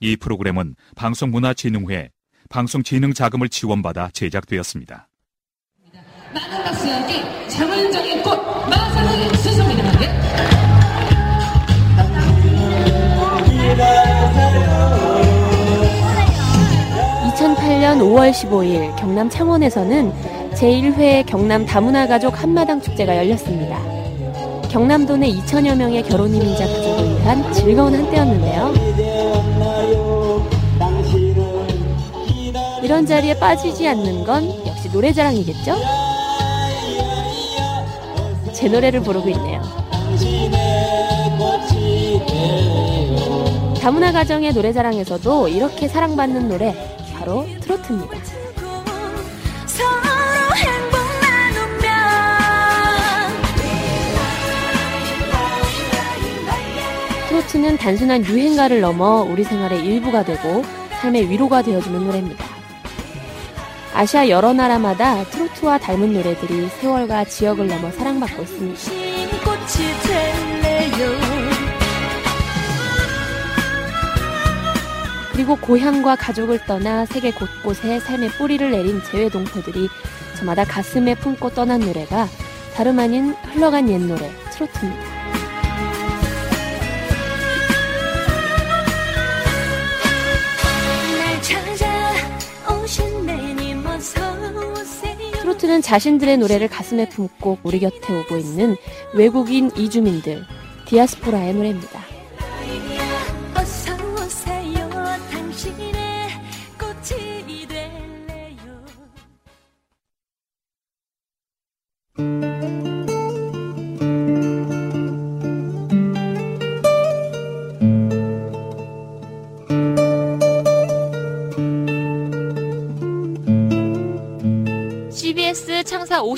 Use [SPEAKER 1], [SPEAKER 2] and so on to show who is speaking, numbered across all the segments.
[SPEAKER 1] 이 프로그램은 방송문화진흥회 방송진흥자금을 지원받아 제작되었습니다.
[SPEAKER 2] 많은 박수와 함께 장원정의 꽃 마사의 수성입니다. 네.
[SPEAKER 3] 2008년 5월 15일 경남 창원에서는 제1회 경남 다문화 가족 한마당 축제가 열렸습니다. 경남도 내 2천여 명의 결혼 이민자 가족 을 위한 즐거운 한때였는데요. 이런 자리에 빠지지 않는 건 역시 노래자랑이겠죠? 제 노래를 부르고 있네요. 다문화 가정의 노래자랑에서도 이렇게 사랑받는 노래 바로 트로트입니다. 트로트는 단순한 유행가를 넘어 우리 생활의 일부가 되고 삶의 위로가 되어주는 노래입니다. 아시아 여러 나라마다 트로트와 닮은 노래들이 세월과 지역을 넘어 사랑받고 있습니다. 그리고 고향과 가족을 떠나 세계 곳곳에 삶의 뿌리를 내린 재외 동포들이 저마다 가슴에 품고 떠난 노래가 다름 아닌 흘러간 옛 노래 트로트입니다. 트로트는 자신들의 노래를 가슴에 품고 우리 곁에 오고 있는 외국인 이주민들, 디아스포라의 노래입니다.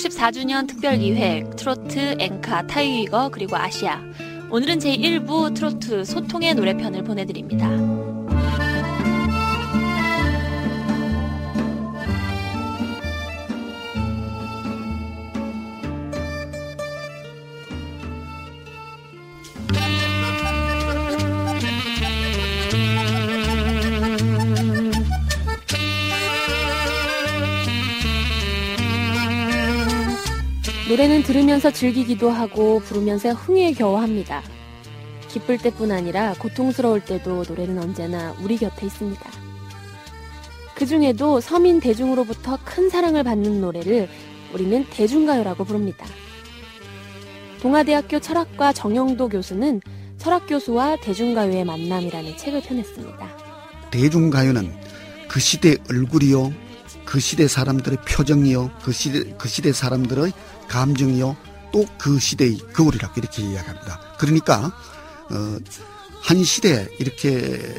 [SPEAKER 3] 64주년 특별기획 트로트, 앵카, 타이위거 그리고 아시아 오늘은 제1부 트로트 소통의 노래편을 보내드립니다. 노래는 들으면서 즐기기도 하고 부르면서 흥에 겨워합니다. 기쁠 때뿐 아니라 고통스러울 때도 노래는 언제나 우리 곁에 있습니다. 그 중에도 서민 대중으로부터 큰 사랑을 받는 노래를 우리는 대중가요라고 부릅니다. 동아대학교 철학과 정영도 교수는 철학교수와 대중가요의 만남이라는 책을 펴냈습니다.
[SPEAKER 4] 대중가요는 그 시대 얼굴이요, 그 시대 사람들의 표정이요, 그 시대, 그 시대 사람들의 감정이요, 또 그 시대의 거울이라고 이렇게 이야기합니다. 그러니까, 어, 한 시대에 이렇게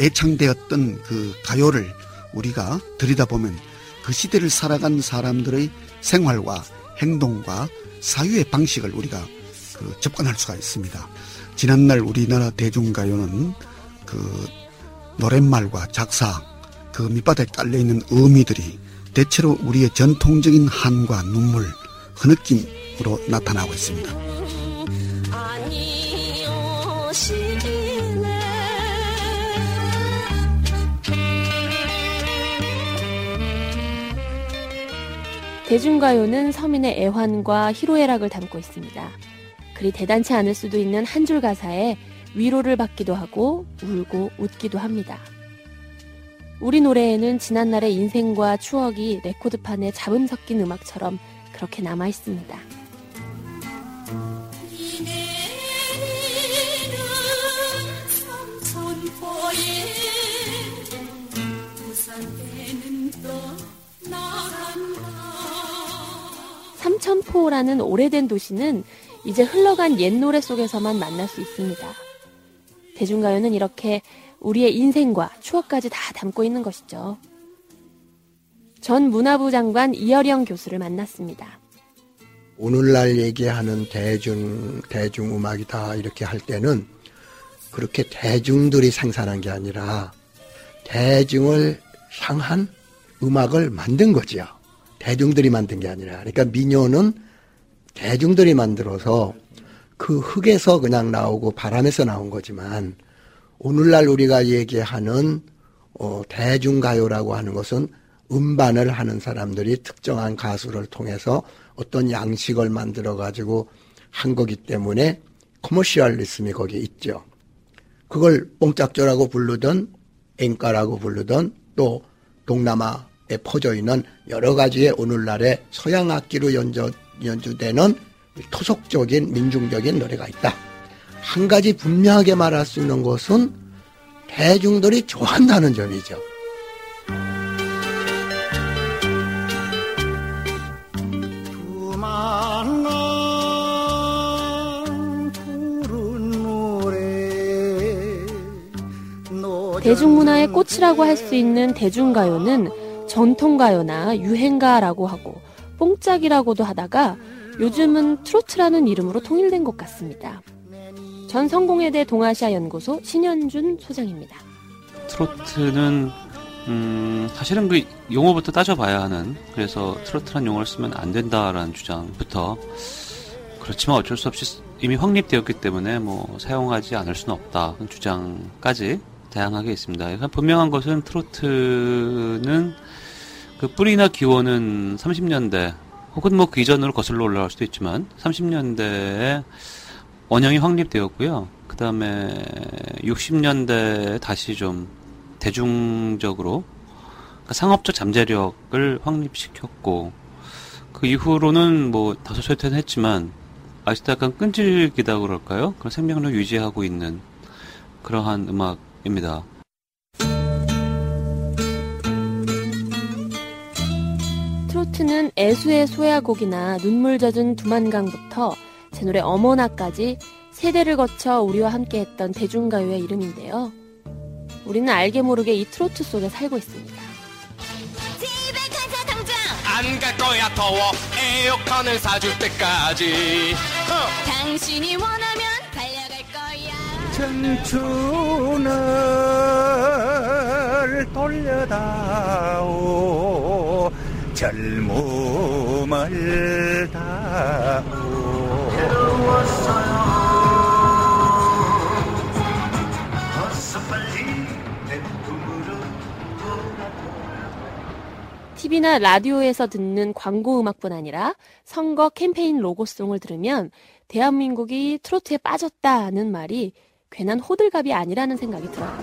[SPEAKER 4] 애창되었던 그 가요를 우리가 들여다보면 그 시대를 살아간 사람들의 생활과 행동과 사유의 방식을 우리가 그 접근할 수가 있습니다. 지난날 우리나라 대중가요는 그 노랫말과 작사, 그 밑바닥에 깔려있는 의미들이 대체로 우리의 전통적인 한과 눈물, 흐느낌으로 나타나고 있습니다.
[SPEAKER 3] 대중가요는 서민의 애환과 희로애락을 담고 있습니다. 그리 대단치 않을 수도 있는 한 줄 가사에 위로를 받기도 하고 울고 웃기도 합니다. 우리 노래에는 지난날의 인생과 추억이 레코드판에 잡음 섞인 음악처럼 그렇게 남아 있습니다. 삼천포라는 오래된 도시는 이제 흘러간 옛 노래 속에서만 만날 수 있습니다. 대중가요는 이렇게 우리의 인생과 추억까지 다 담고 있는 것이죠. 전 문화부 장관 이어령 교수를 만났습니다.
[SPEAKER 5] 오늘날 얘기하는 대중, 대중음악이다 이렇게 할 때는 그렇게 대중들이 생산한 게 아니라 대중을 향한 음악을 만든 거죠. 대중들이 만든 게 아니라. 그러니까 민요는 대중들이 만들어서 그 흙에서 그냥 나오고 바람에서 나온 거지만 오늘날 우리가 얘기하는 어, 대중가요라고 하는 것은 음반을 하는 사람들이 특정한 가수를 통해서 어떤 양식을 만들어 가지고 한 거기 때문에 커머시얼리즘이 거기에 있죠. 그걸 뽕짝조라고 부르던 앵가라고 부르던 또 동남아에 퍼져 있는 여러 가지의 오늘날의 서양 악기로 연주, 연주되는 토속적인 민중적인 노래가 있다. 한 가지 분명하게 말할 수 있는 것은 대중들이 좋아한다는 점이죠.
[SPEAKER 3] 대중문화의 꽃이라고 할 수 있는 대중가요는 전통가요나 유행가라고 하고 뽕짝이라고도 하다가 요즘은 트로트라는 이름으로 통일된 것 같습니다. 전 성공회대 동아시아 연구소 신현준 소장입니다.
[SPEAKER 6] 트로트는 음, 사실은 그 용어부터 따져봐야 하는 그래서 트로트란 용어를 쓰면 안 된다라는 주장부터 그렇지만 어쩔 수 없이 이미 확립되었기 때문에 뭐 사용하지 않을 수는 없다 주장까지 다양하게 있습니다. 분명한 것은 트로트는 그 뿌리나 기원은 30년대 혹은 뭐 그 이전으로 거슬러 올라갈 수도 있지만 30년대에 원형이 확립되었고요. 그 다음에 60년대에 다시 좀 대중적으로 그러니까 상업적 잠재력을 확립시켰고 그 이후로는 뭐 다소 쇠퇴했지만 아직도 약간 끈질기다 그럴까요? 그런 생명력 유지하고 있는 그러한 음악 입니다.
[SPEAKER 3] 트로트는 애수의 소야곡이나 눈물 젖은 두만강부터 제 노래 어머나까지 세대를 거쳐 우리와 함께했던 대중가요의 이름인데요. 우리는 알게 모르게 이 트로트 속에 살고 있습니다.
[SPEAKER 7] 집에 가자 당장 안 갈 거야 더워 에어컨을 사줄 때까지 당신이 원하면 달려갈 거야
[SPEAKER 8] 청춘을 돌려다오. 젊음을 다오.
[SPEAKER 3] TV나 라디오에서 듣는 광고 음악뿐 아니라 선거 캠페인 로고송을 들으면 대한민국이 트로트에 빠졌다는 말이 괜한 호들갑이 아니라는 생각이 들어요.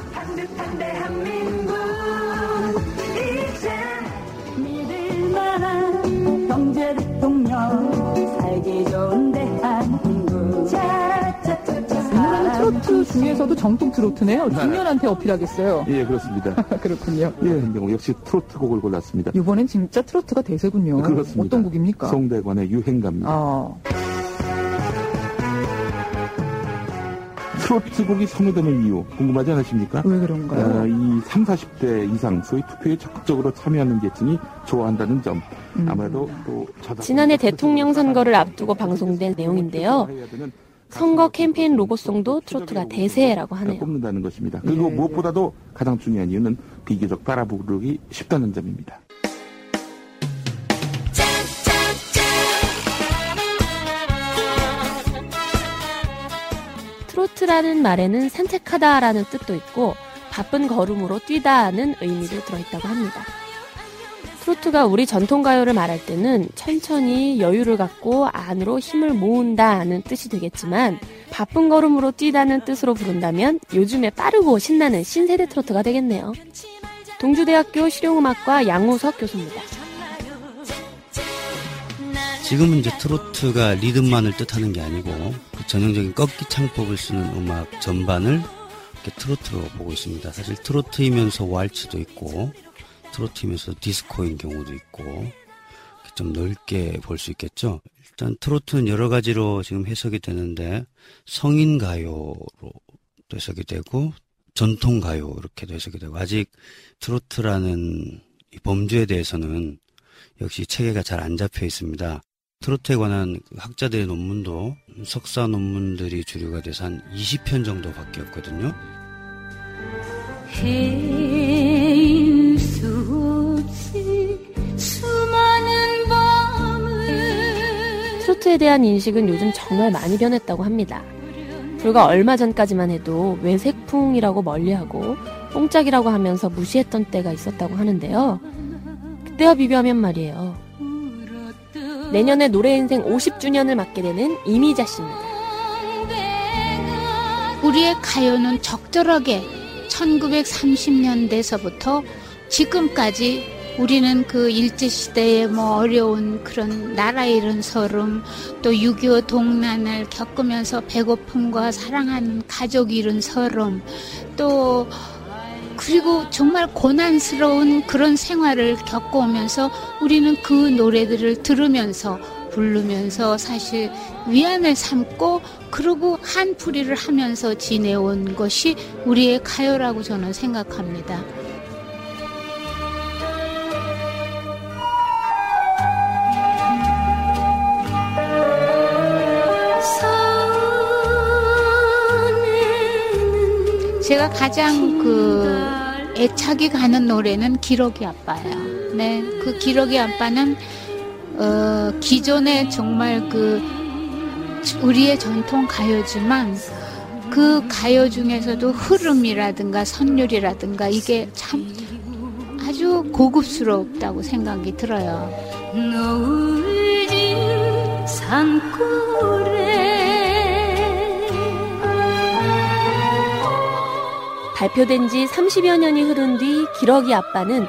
[SPEAKER 9] 경제 대통령 살기 좋은 대한민국
[SPEAKER 10] 트로트 중에서도 정통 트로트네요. 중년한테 어필하겠어요.
[SPEAKER 11] 예, 그렇습니다.
[SPEAKER 10] 그렇군요.
[SPEAKER 11] 예, 경우 역시 트로트 곡을 골랐습니다.
[SPEAKER 10] 이번엔 진짜 트로트가 대세군요.
[SPEAKER 11] 그렇습니다.
[SPEAKER 10] 어떤 곡입니까?
[SPEAKER 11] 송대관의 유행가입니다.
[SPEAKER 10] 아,
[SPEAKER 11] 트로트 곡이 성행되는 이유 궁금하지 않으십니까?
[SPEAKER 10] 왜 그런가요?
[SPEAKER 11] 어, 이 3, 40대 이상 소위 투표에 적극적으로 참여하는 계층이 좋아한다는 점
[SPEAKER 10] 음.
[SPEAKER 11] 아무래도 또
[SPEAKER 3] 지난해 대통령 선거를 앞두고 방송된 내용인데요. 선거 캠페인 로고송도 트로트가 대세라고 하네요.
[SPEAKER 11] 뽑는다는 것입니다. 그리고
[SPEAKER 10] 예,
[SPEAKER 11] 무엇보다도 가장 중요한 이유는 비교적 따라 부르기 쉽다는 점입니다.
[SPEAKER 3] 트로트라는 말에는 산책하다라는 뜻도 있고 바쁜 걸음으로 뛰다는 의미도 들어있다고 합니다. 트로트가 우리 전통 가요를 말할 때는 천천히 여유를 갖고 안으로 힘을 모은다는 뜻이 되겠지만 바쁜 걸음으로 뛰다는 뜻으로 부른다면 요즘에 빠르고 신나는 신세대 트로트가 되겠네요. 동주대학교 실용음악과 양우석 교수입니다.
[SPEAKER 12] 지금은 이제 트로트가 리듬만을 뜻하는 게 아니고 그 전형적인 꺾기 창법을 쓰는 음악 전반을 이렇게 트로트로 보고 있습니다. 사실 트로트이면서 왈츠도 있고 트로트이면서 디스코인 경우도 있고 좀 넓게 볼 수 있겠죠. 일단 트로트는 여러 가지로 지금 해석이 되는데 성인 가요로 해석이 되고 전통 가요 이렇게도 해석이 되고 아직 트로트라는 이 범주에 대해서는 역시 체계가 잘 안 잡혀 있습니다. 트로트에 관한 그 학자들의 논문도 석사 논문들이 주류가 돼서 한 20편 정도밖에 없거든요.
[SPEAKER 9] 헤일 수 없이 수많은 밤을
[SPEAKER 3] 트로트에 대한 인식은 요즘 정말 많이 변했다고 합니다. 불과 얼마 전까지만 해도 외색풍이라고 멀리하고 뽕짝이라고 하면서 무시했던 때가 있었다고 하는데요. 그때와 비교하면 말이에요. 내년에 노래 인생 50주년을 맞게 되는 이미자 씨입니다.
[SPEAKER 13] 우리의 가요는 적절하게 1930년대서부터 지금까지 우리는 그 일제시대의 뭐 어려운 그런 나라 잃은 서름 또 6.25 동란을 겪으면서 배고픔과 사랑하는 가족 잃은 서름 또 그리고 정말 고난스러운 그런 생활을 겪어오면서 우리는 그 노래들을 들으면서 부르면서 사실 위안을 삼고 그러고 한풀이를 하면서 지내온 것이 우리의 가요라고 저는 생각합니다. 가 가장 그 애착이 가는 노래는 기러기 아빠예요. 네, 그 기러기 아빠는 어, 기존에 정말 그 우리의 전통 가요지만 그 가요 중에서도 흐름이라든가 선율이라든가 이게 참 아주 고급스럽다고 생각이 들어요.
[SPEAKER 9] 노을 진 산골
[SPEAKER 3] 발표된 지 30여 년이 흐른 뒤 기러기 아빠는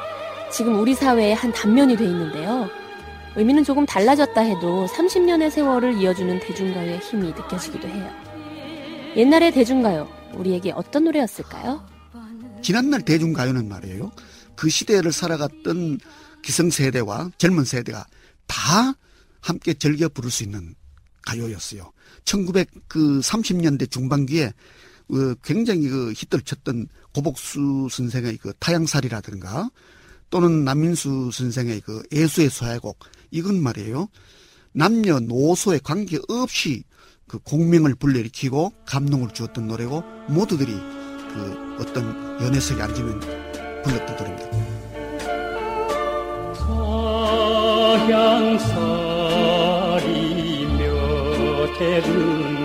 [SPEAKER 3] 지금 우리 사회의 한 단면이 돼 있는데요. 의미는 조금 달라졌다 해도 30년의 세월을 이어주는 대중가요의 힘이 느껴지기도 해요. 옛날의 대중가요, 우리에게 어떤 노래였을까요?
[SPEAKER 4] 지난날 대중가요는 말이에요. 그 시대를 살아갔던 기성세대와 젊은 세대가 다 함께 즐겨 부를 수 있는 가요였어요. 1930년대 중반기에 그 굉장히 그 히트를 쳤던 고복수 선생의 그 타양살이라든가 또는 남민수 선생의 그 예수의 소야곡 이건 말이에요. 남녀 노소에 관계없이 그 공명을 불러일으키고 감동을 주었던 노래고 모두들이 그 어떤 연애석에 앉으면 불렀던 노래입니다.
[SPEAKER 14] 서양살이 몇 해든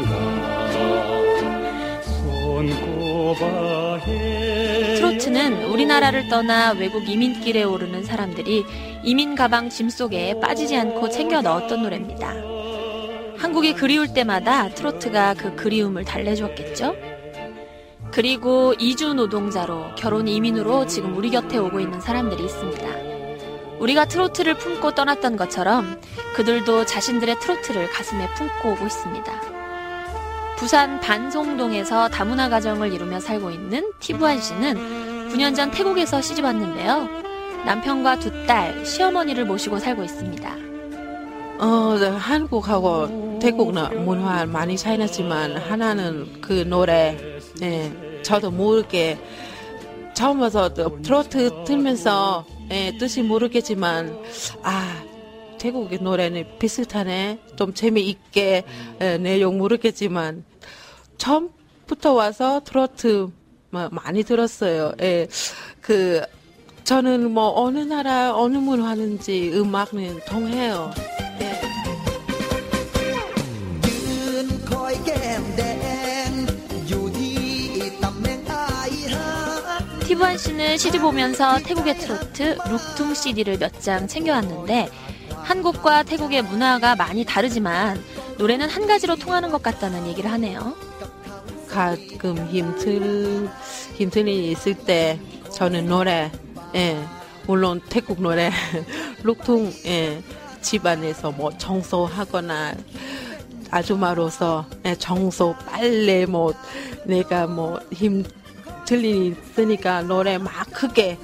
[SPEAKER 3] 트로트는 우리나라를 떠나 외국 이민길에 오르는 사람들이 이민 가방 짐 속에 빠지지 않고 챙겨 넣었던 노래입니다. 한국이 그리울 때마다 트로트가 그 그리움을 달래주었겠죠? 그리고 이주 노동자로 결혼 이민으로 지금 우리 곁에 오고 있는 사람들이 있습니다. 우리가 트로트를 품고 떠났던 것처럼 그들도 자신들의 트로트를 가슴에 품고 오고 있습니다. 부산 반송동에서 다문화 가정을 이루며 살고 있는 티부한 씨는 9년 전 태국에서 시집 왔는데요. 남편과 두 딸, 시어머니를 모시고 살고 있습니다.
[SPEAKER 15] 어, 네, 한국하고 태국은 문화 많이 차이났지만 하나는 그 노래, 예, 저도 모르게 처음 와서 트로트 들면서 예, 뜻이 모르겠지만 아 태국의 노래는 비슷하네, 좀 재미있게 예, 내용 모르겠지만 처음부터 와서 트로트 뭐 많이 들었어요. 예, 그 저는 뭐 어느 나라 어느 문화는지 음악은 통해요. 예.
[SPEAKER 3] 티부한 씨는 시집 오면서 태국의 트로트 룩퉁 CD를 몇 장 챙겨왔는데 한국과 태국의 문화가 많이 다르지만 노래는 한 가지로 통하는 것 같다는 얘기를 하네요.
[SPEAKER 15] 가끔 힘들 힘든 일이 있을 때 저는 노래, 예, 물론 태국 노래, 룩퉁, 예, 집안에서 뭐 청소하거나 아줌마로서 예, 청소, 빨래 뭐 내가 뭐 힘 들리 있으니까 노래 막 크게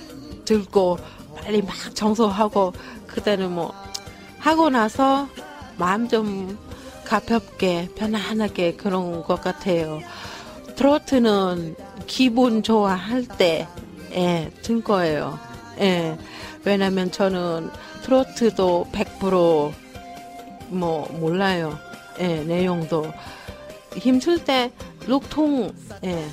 [SPEAKER 15] 들고 빨리 막 청소하고 그때는 뭐 하고 나서 마음 좀 가볍게 편안하게 그런 것 같아요. 트로트는 기분 좋아할 때, 예, 든 거예요. 예. 왜냐면 저는 트로트도 100%뭐 몰라요. 예, 내용도. 힘들 때 룩통, 예,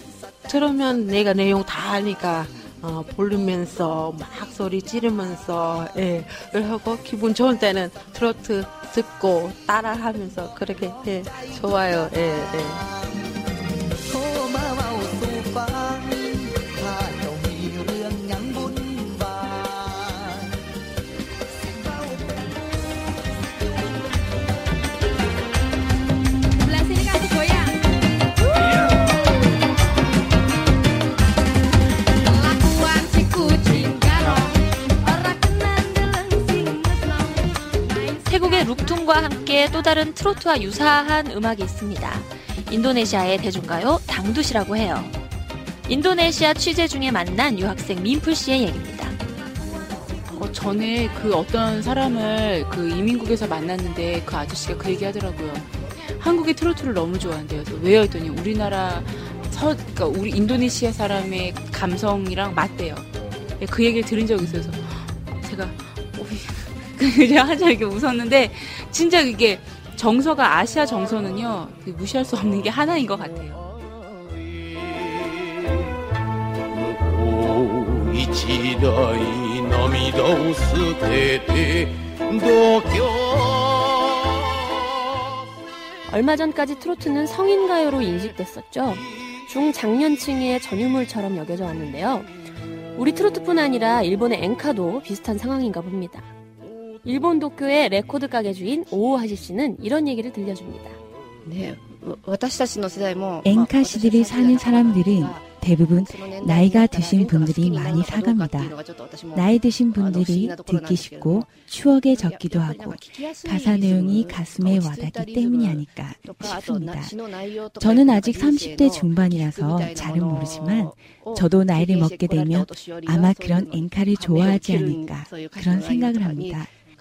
[SPEAKER 15] 들으면 내가 내용 다 아니까 어, 부르면서 막 소리 지르면서 예, 그러고 기분 좋은 때는 트로트 듣고 따라하면서 그렇게 예, 좋아요. 예, 예.
[SPEAKER 3] 국민과 함께 또 다른 트로트와 유사한 음악이 있습니다. 인도네시아의 대중가요 당두시라고 해요. 인도네시아 취재 중에 만난 유학생 민풀 씨의 얘기입니다.
[SPEAKER 16] 어, 전에 그 어떤 사람을 그 이민국에서 만났는데 그 아저씨가 그 얘기 하더라고요. 한국의 트로트를 너무 좋아한대요. 왜요? 했더니 우리나라 서, 그러니까 우리 인도네시아 사람의 감성이랑 맞대요. 예, 그 얘기를 들은 적이 있어서 제가 그냥 하자 이렇게 웃었는데 진짜 이게 정서가 아시아 정서는요 그 무시할 수 없는 게 하나인 것 같아요.
[SPEAKER 3] 얼마 전까지 트로트는 성인 가요로 인식됐었죠. 중장년층의 전유물처럼 여겨져 왔는데요. 우리 트로트뿐 아니라 일본의 엔카도 비슷한 상황인가 봅니다. 일본 도쿄의 레코드 가게 주인 오오하시 씨는 이런 얘기를 들려줍니다.
[SPEAKER 17] 네, 私たちの世代も
[SPEAKER 18] 엔카 시들이 사는 사람들은 대부분 나이가 드신 분들이 많이 사갑니다. 나이 드신 분들이 듣기 쉽고 추억에 적기도 하고 가사 내용이 가슴에 와닿기 때문이 아닐까 싶습니다. 저는 아직 30대 중반이라서 잘은 모르지만 저도 나이를 먹게 되면 아마 그런 엔카를 좋아하지 않을까 그런 생각을 합니다.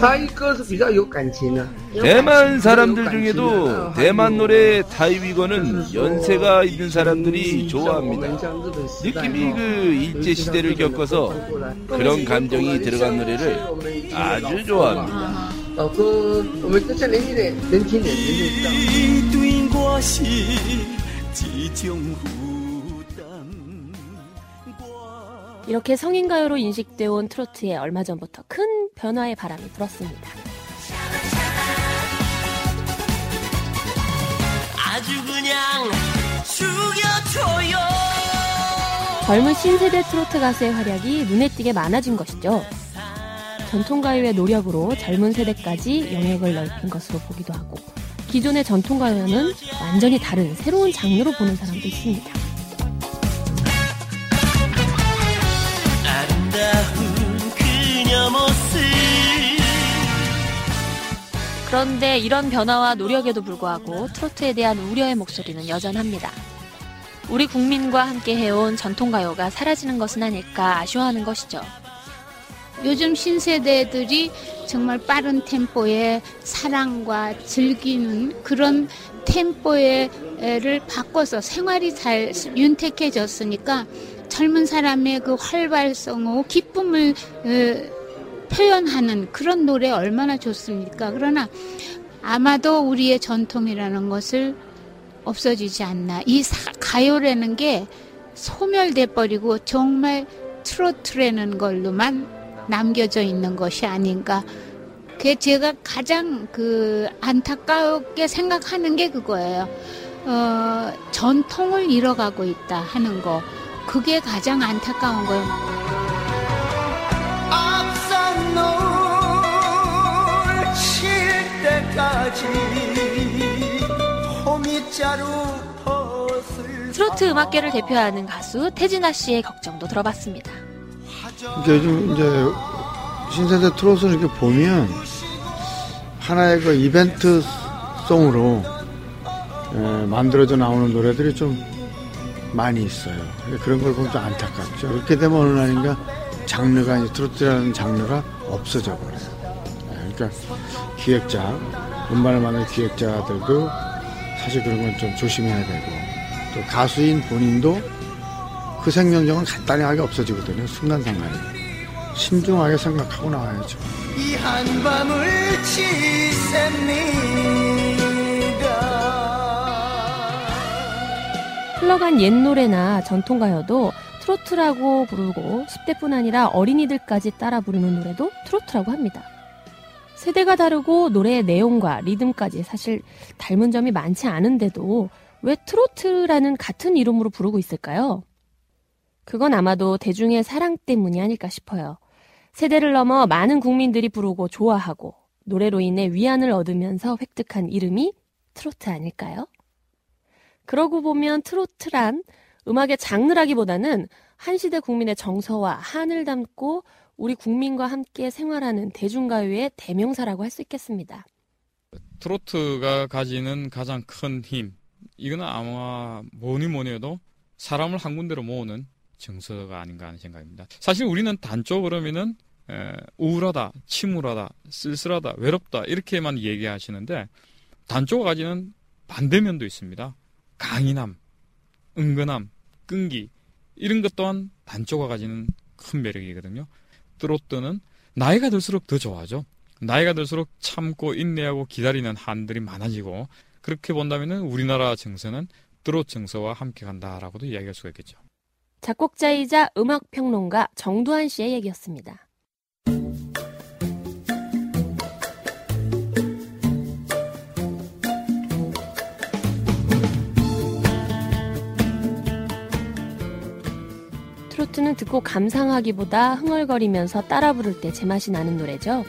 [SPEAKER 19] 사이커스비가 욕간지나.
[SPEAKER 20] 대만 사람들 중에도 대만 노래 타이위건은 연세가 있는 사람들이 좋아합니다. 느낌이 그 일제 시대를 겪어서 그런 감정이 들어간 노래를 아주 좋아합니다.
[SPEAKER 3] 이렇게 성인 가요로 인식되어 온 트로트에 얼마 전부터 큰 변화의 바람이 불었습니다.
[SPEAKER 7] 아주 그냥 죽여줘요
[SPEAKER 3] 젊은 신세대 트로트 가수의 활약이 눈에 띄게 많아진 것이죠. 전통가요의 노력으로 젊은 세대까지 영역을 넓힌 것으로 보기도 하고 기존의 전통가요는 완전히 다른 새로운 장르로 보는 사람도 있습니다. 그런데 이런 변화와 노력에도 불구하고 트로트에 대한 우려의 목소리는 여전합니다. 우리 국민과 함께 해온 전통가요가 사라지는 것은 아닐까 아쉬워하는 것이죠.
[SPEAKER 13] 요즘 신세대들이 정말 빠른 템포의 사랑과 즐기는 그런 템포를 바꿔서 생활이 잘 윤택해졌으니까 젊은 사람의 그 활발성과 기쁨을 어, 표현하는 그런 노래 얼마나 좋습니까? 그러나 아마도 우리의 전통이라는 것을 없어지지 않나. 이 사- 가요라는 게 소멸돼 버리고 정말 트로트라는 걸로만 남겨져 있는 것이 아닌가. 그게 제가 가장 그 안타깝게 생각하는 게 그거예요. 어, 전통을 잃어가고 있다 하는 거. 그게 가장 안타까운 거예요.
[SPEAKER 7] 호미자루
[SPEAKER 3] 트로트 음악계를 대표하는 가수 태진아 씨의 걱정도 들어봤습니다.
[SPEAKER 4] 그러니까 요즘 이제 신세대 트롯을 이렇게 보면 하나의 그 이벤트 송으로 에, 만들어져 나오는 노래들이 좀 많이 있어요. 그런 걸 보면 좀 안타깝죠. 그렇게 되면 어느 날인가 장르가 이제 트로트라는 장르가 없어져 버려요. 예, 그러니까 기획자, 음반을 만든 기획자들도 사실 그런 건 좀 조심해야 되고 또 가수인 본인도 그 생명력은 간단하게 없어지거든요. 순간상간에 신중하게 생각하고 나와야죠.
[SPEAKER 7] 이 한밤을 지셉니다
[SPEAKER 3] 흘러간 옛 노래나 전통가요도 트로트라고 부르고 10대뿐 아니라 어린이들까지 따라 부르는 노래도 트로트라고 합니다. 세대가 다르고 노래의 내용과 리듬까지 사실 닮은 점이 많지 않은데도 왜 트로트라는 같은 이름으로 부르고 있을까요? 그건 아마도 대중의 사랑 때문이 아닐까 싶어요. 세대를 넘어 많은 국민들이 부르고 좋아하고 노래로 인해 위안을 얻으면서 획득한 이름이 트로트 아닐까요? 그러고 보면 트로트란 음악의 장르라기보다는 한 시대 국민의 정서와 한을 담고 우리 국민과 함께 생활하는 대중가요의 대명사라고 할 수 있겠습니다.
[SPEAKER 21] 트로트가 가지는 가장 큰 힘, 이거는 아마 뭐니 뭐니 해도 사람을 한 군데로 모으는 정서가 아닌가 하는 생각입니다. 사실 우리는 단조 그러면은 에, 우울하다, 침울하다, 쓸쓸하다, 외롭다 이렇게만 얘기하시는데 단조가 가지는 반대면도 있습니다. 강인함, 은근함, 끈기 이런 것 또한 단조가 가지는 큰 매력이거든요. 트로트는 나이가 들수록 더 좋아하죠. 나이가 들수록 참고 인내하고 기다리는 한들이 많아지고 그렇게 본다면 우리나라 정서는 트로트 정서와 함께 간다라고도 이야기할 수가 있겠죠.
[SPEAKER 3] 작곡자이자 음악평론가 정두환 씨의 얘기였습니다. 트로트는 듣고 감상하기보다 흥얼거리면서 따라 부를 때 제맛이 나는 노래죠.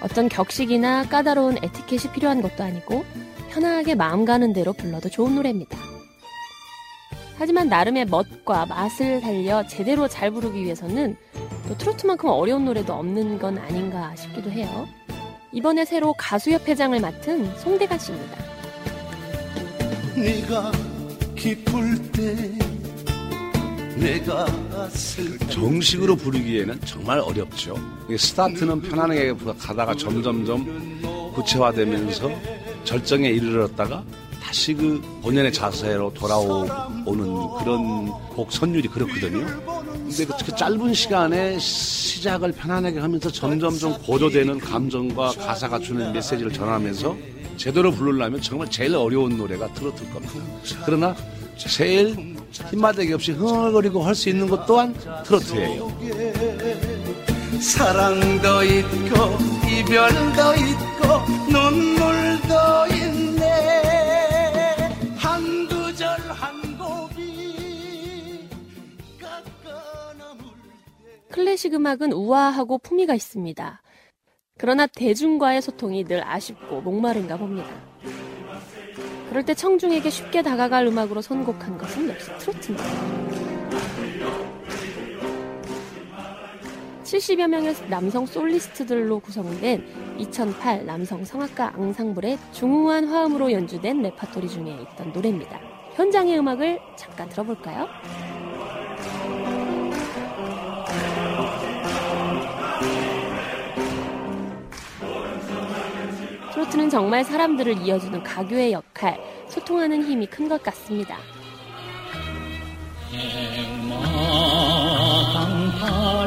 [SPEAKER 3] 어떤 격식이나 까다로운 에티켓이 필요한 것도 아니고 편하게 마음 가는 대로 불러도 좋은 노래입니다. 하지만 나름의 멋과 맛을 달려 제대로 잘 부르기 위해서는 또 트로트만큼 어려운 노래도 없는 건 아닌가 싶기도 해요. 이번에 새로 가수협회장을 맡은 송대관 씨입니다.
[SPEAKER 22] 네가 기쁠 때 내가
[SPEAKER 23] 정식으로 부르기에는 정말 어렵죠. 스타트는 편안하게 가다가 점점점 구체화되면서 절정에 이르렀다가 다시 그 본연의 자세로 돌아오는 그런 곡 선율이 그렇거든요. 근데 그 짧은 시간에 시작을 편안하게 하면서 점점점 고조되는 감정과 가사가 주는 메시지를 전하면서 제대로 부르려면 정말 제일 어려운 노래가 트로트일 겁니다. 그러나 제일 힘마대기 없이 흥얼거리고 할 수 있는 것 또한 트로트예요.
[SPEAKER 22] 사랑도 있고 이별도 있고 눈물도 있네 한 구절 한 고비
[SPEAKER 3] 클래식 음악은 우아하고 품위가 있습니다. 그러나 대중과의 소통이 늘 아쉽고 목마른가 봅니다. 그럴 때 청중에게 쉽게 다가갈 음악으로 선곡한 것은 역시 트로트입니다. 70여 명의 남성 솔리스트들로 구성된 2008 남성 성악가 앙상블의 중후한 화음으로 연주된 레파토리 중에 있던 노래입니다. 현장의 음악을 잠깐 들어볼까요? 트로트는 정말 사람들을 이어주는 가교의 역할, 소통하는 힘이 큰 것 같습니다.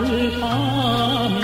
[SPEAKER 22] 물새가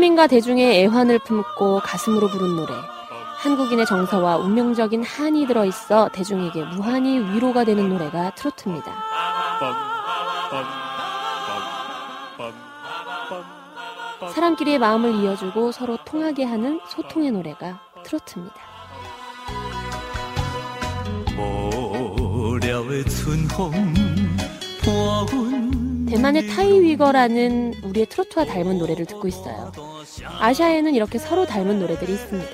[SPEAKER 3] 서민과 대중의 애환을 품고 가슴으로 부른 노래. 한국인의 정서와 운명적인 한이 들어있어 대중에게 무한히 위로가 되는 노래가 트로트입니다. 사람끼리의 마음을 이어주고 서로 통하게 하는 소통의 노래가 트로트입니다. 대만의 타이위거라는 우리의 트로트와 닮은 노래를 듣고 있어요. 아시아에는 이렇게 서로 닮은 노래들이 있습니다.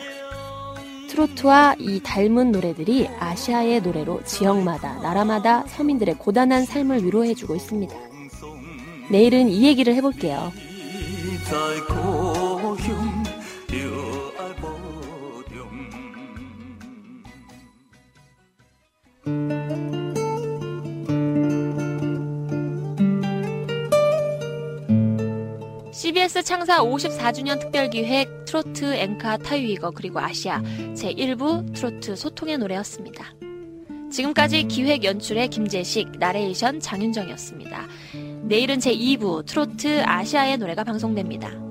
[SPEAKER 3] 트로트와 이 닮은 노래들이 아시아의 노래로 지역마다, 나라마다 서민들의 고단한 삶을 위로해주고 있습니다. 내일은 이 얘기를 해볼게요. CBS 창사 54주년 특별기획 트로트 앵카 타이위거 그리고 아시아 제1부 트로트 소통의 노래였습니다. 지금까지 기획 연출의 김재식, 나레이션 장윤정이었습니다. 내일은 제2부 트로트 아시아의 노래가 방송됩니다.